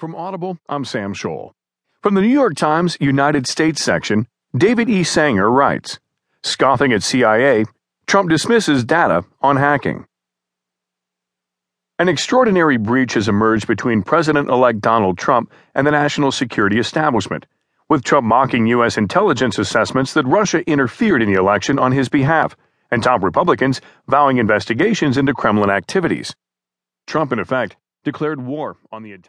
From Audible, I'm Sam Scholl. From the New York Times United States section, David E. Sanger writes Scoffing at CIA, Trump dismisses data on hacking. An extraordinary breach has emerged between President elect Donald Trump and the national security establishment, with Trump mocking U.S. intelligence assessments that Russia interfered in the election on his behalf, and top Republicans vowing investigations into Kremlin activities. Trump, in effect, declared war on the intelligence.